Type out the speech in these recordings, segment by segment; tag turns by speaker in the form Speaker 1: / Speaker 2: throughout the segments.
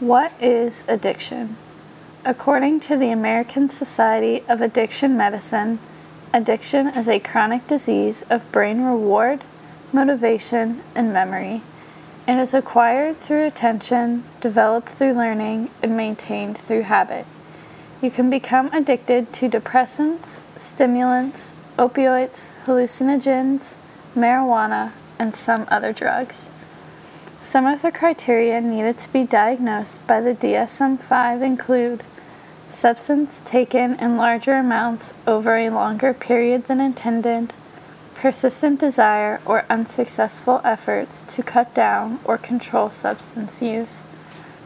Speaker 1: What is addiction? According to the American Society of Addiction Medicine, addiction is a chronic disease of brain reward, motivation, and memory. It is acquired through attention, developed through learning, and maintained through habit. You can become addicted to depressants, stimulants, opioids, hallucinogens, marijuana, and some other drugs. Some of the criteria needed to be diagnosed by the DSM 5 include substance taken in larger amounts over a longer period than intended, persistent desire or unsuccessful efforts to cut down or control substance use.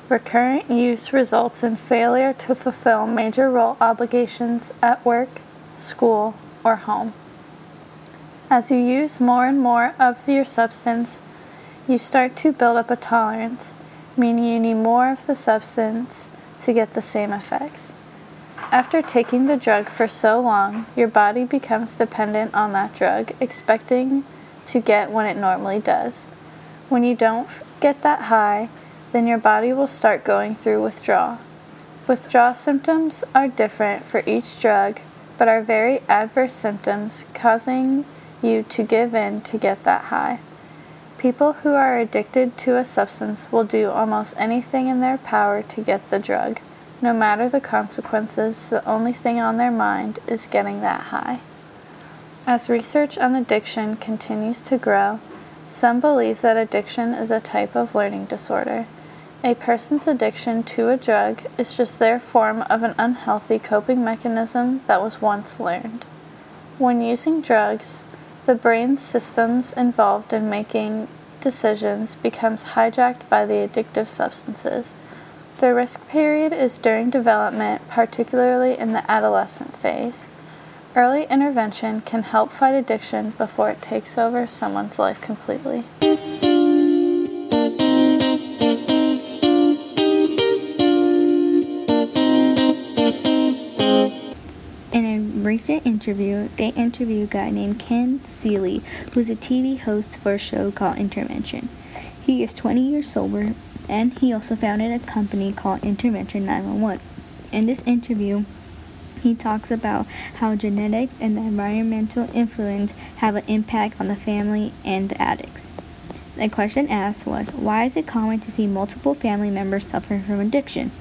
Speaker 1: Recurrent use results in failure to fulfill major role obligations at work, school, or home. As you use more and more of your substance, you start to build up a tolerance, meaning you need more of the substance to get the same effects. After taking the drug for so long, your body becomes dependent on that drug, expecting to get what it normally does. When you don't get that high, then your body will start going through withdrawal. Withdrawal symptoms are different for each drug, but are very adverse symptoms causing you to give in to get that high. People who are addicted to a substance will do almost anything in their power to get the drug. No matter the consequences, the only thing on their mind is getting that high. As research on addiction continues to grow, some believe that addiction is a type of learning disorder. A person's addiction to a drug is just their form of an unhealthy coping mechanism that was once learned. When using drugs, the brain's systems involved in making decisions becomes hijacked by the addictive substances. The risk period is during development, particularly in the adolescent phase. Early intervention can help fight addiction before it takes over someone's life completely.
Speaker 2: Recent interview, they interview a guy named Ken Seeley, who's a TV host for a show called Intervention. He is 20 years sober, and he also founded a company called Intervention 911. In this interview, he talks about how genetics and the environmental influence have an impact on the family and the addicts. The question asked was, why is it common to see multiple family members suffering from addiction?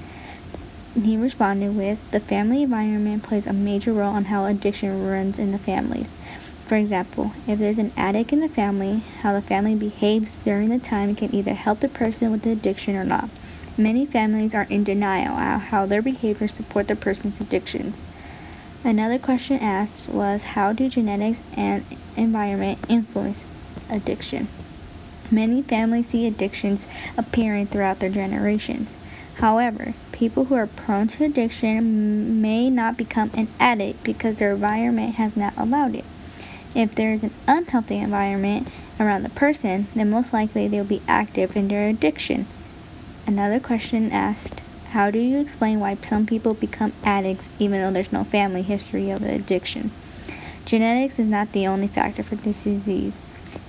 Speaker 2: He responded with, The family environment plays a major role on how addiction runs in the families. For example, if there's an addict in the family, how the family behaves during the time can either help the person with the addiction or not. Many families are in denial of how their behaviors support the person's addictions. Another question asked was how do genetics and environment influence addiction? Many families see addictions appearing throughout their generations. However, people who are prone to addiction may not become an addict because their environment has not allowed it. If there is an unhealthy environment around the person, then most likely they will be active in their addiction. Another question asked How do you explain why some people become addicts even though there's no family history of addiction? Genetics is not the only factor for this disease.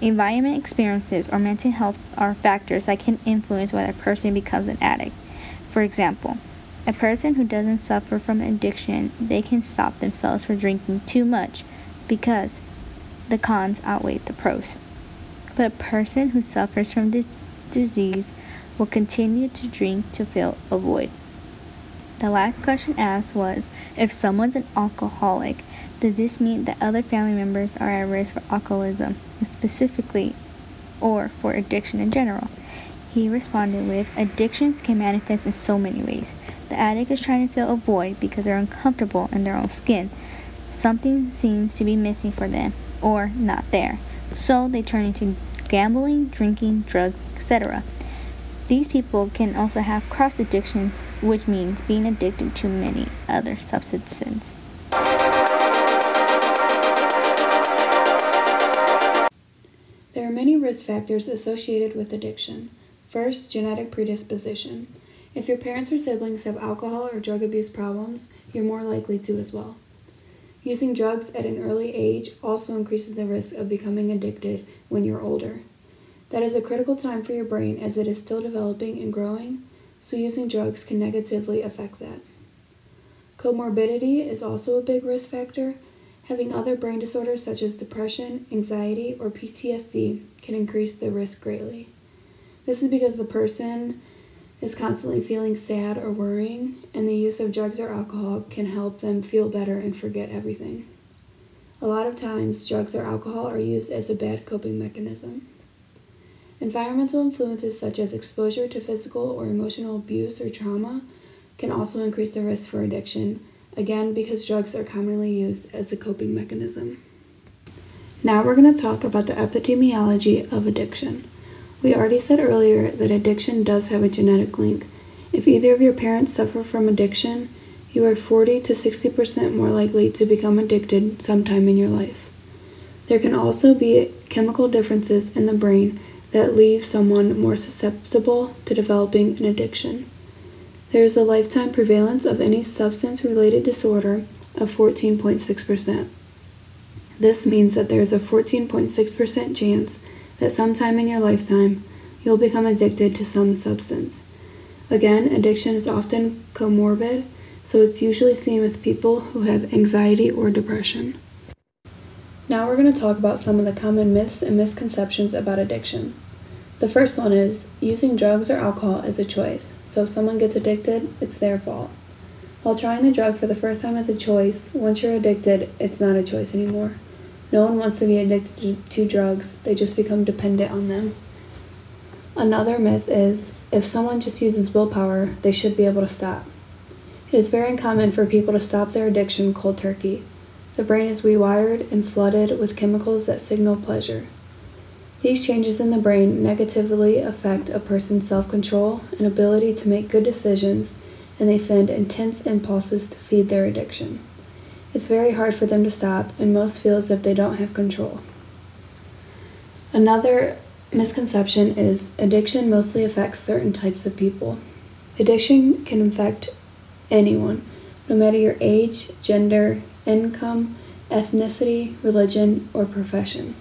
Speaker 2: Environment experiences or mental health are factors that can influence whether a person becomes an addict. For example, a person who doesn't suffer from addiction, they can stop themselves from drinking too much because the cons outweigh the pros. But a person who suffers from this disease will continue to drink to fill a void. The last question asked was if someone's an alcoholic, does this mean that other family members are at risk for alcoholism specifically or for addiction in general? He responded with, Addictions can manifest in so many ways. The addict is trying to fill a void because they're uncomfortable in their own skin. Something seems to be missing for them, or not there. So they turn into gambling, drinking, drugs, etc. These people can also have cross addictions, which means being addicted to many other substances.
Speaker 3: There are many risk factors associated with addiction. First, genetic predisposition. If your parents or siblings have alcohol or drug abuse problems, you're more likely to as well. Using drugs at an early age also increases the risk of becoming addicted when you're older. That is a critical time for your brain as it is still developing and growing, so using drugs can negatively affect that. Comorbidity is also a big risk factor. Having other brain disorders such as depression, anxiety, or PTSD can increase the risk greatly. This is because the person is constantly feeling sad or worrying, and the use of drugs or alcohol can help them feel better and forget everything. A lot of times, drugs or alcohol are used as a bad coping mechanism. Environmental influences such as exposure to physical or emotional abuse or trauma can also increase the risk for addiction, again because drugs are commonly used as a coping mechanism. Now we're going to talk about the epidemiology of addiction. We already said earlier that addiction does have a genetic link. If either of your parents suffer from addiction, you are 40 to 60% more likely to become addicted sometime in your life. There can also be chemical differences in the brain that leave someone more susceptible to developing an addiction. There is a lifetime prevalence of any substance related disorder of 14.6%. This means that there is a 14.6% chance that sometime in your lifetime you'll become addicted to some substance. Again, addiction is often comorbid, so it's usually seen with people who have anxiety or depression. Now we're going to talk about some of the common myths and misconceptions about addiction. The first one is using drugs or alcohol is a choice, so if someone gets addicted, it's their fault. While trying the drug for the first time is a choice, once you're addicted, it's not a choice anymore. No one wants to be addicted to drugs, they just become dependent on them. Another myth is if someone just uses willpower, they should be able to stop. It is very uncommon for people to stop their addiction cold turkey. The brain is rewired and flooded with chemicals that signal pleasure. These changes in the brain negatively affect a person's self control and ability to make good decisions, and they send intense impulses to feed their addiction. It's very hard for them to stop, and most feel as if they don't have control. Another misconception is addiction mostly affects certain types of people. Addiction can affect anyone, no matter your age, gender, income, ethnicity, religion, or profession.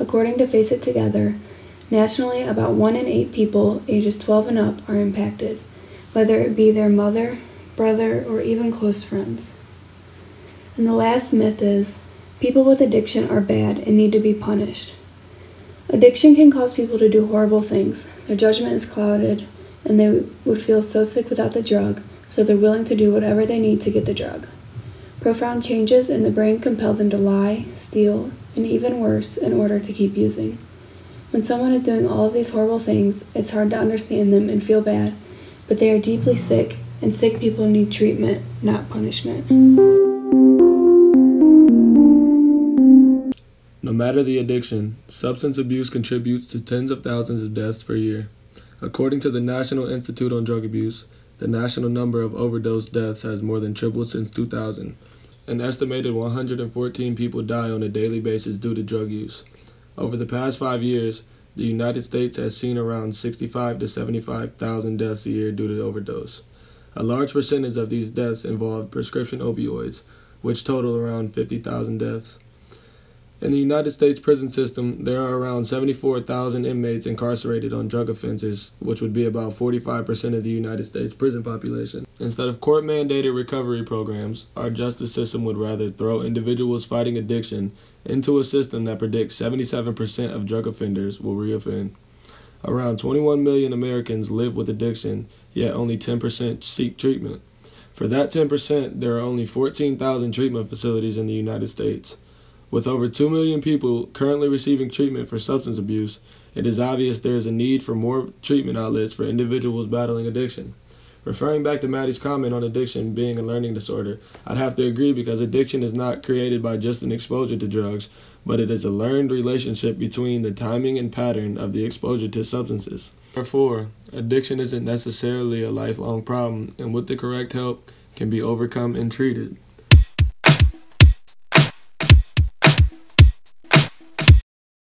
Speaker 3: According to Face It Together, nationally about 1 in 8 people ages 12 and up are impacted, whether it be their mother, brother, or even close friends. And the last myth is people with addiction are bad and need to be punished. Addiction can cause people to do horrible things. Their judgment is clouded, and they would feel so sick without the drug, so they're willing to do whatever they need to get the drug. Profound changes in the brain compel them to lie, steal, and even worse, in order to keep using. When someone is doing all of these horrible things, it's hard to understand them and feel bad, but they are deeply sick, and sick people need treatment, not punishment.
Speaker 4: Matter the addiction, substance abuse contributes to tens of thousands of deaths per year. According to the National Institute on Drug Abuse, the national number of overdose deaths has more than tripled since 2000. An estimated 114 people die on a daily basis due to drug use. Over the past five years, the United States has seen around 65 to 75,000 deaths a year due to overdose. A large percentage of these deaths involve prescription opioids, which total around 50,000 deaths. In the United States prison system, there are around 74,000 inmates incarcerated on drug offenses, which would be about 45% of the United States prison population. Instead of court mandated recovery programs, our justice system would rather throw individuals fighting addiction into a system that predicts 77% of drug offenders will reoffend. Around 21 million Americans live with addiction, yet only 10% seek treatment. For that 10%, there are only 14,000 treatment facilities in the United States. With over 2 million people currently receiving treatment for substance abuse, it is obvious there is a need for more treatment outlets for individuals battling addiction. Referring back to Maddie's comment on addiction being a learning disorder, I'd have to agree because addiction is not created by just an exposure to drugs, but it is a learned relationship between the timing and pattern of the exposure to substances. Therefore, addiction isn't necessarily a lifelong problem, and with the correct help, can be overcome and treated.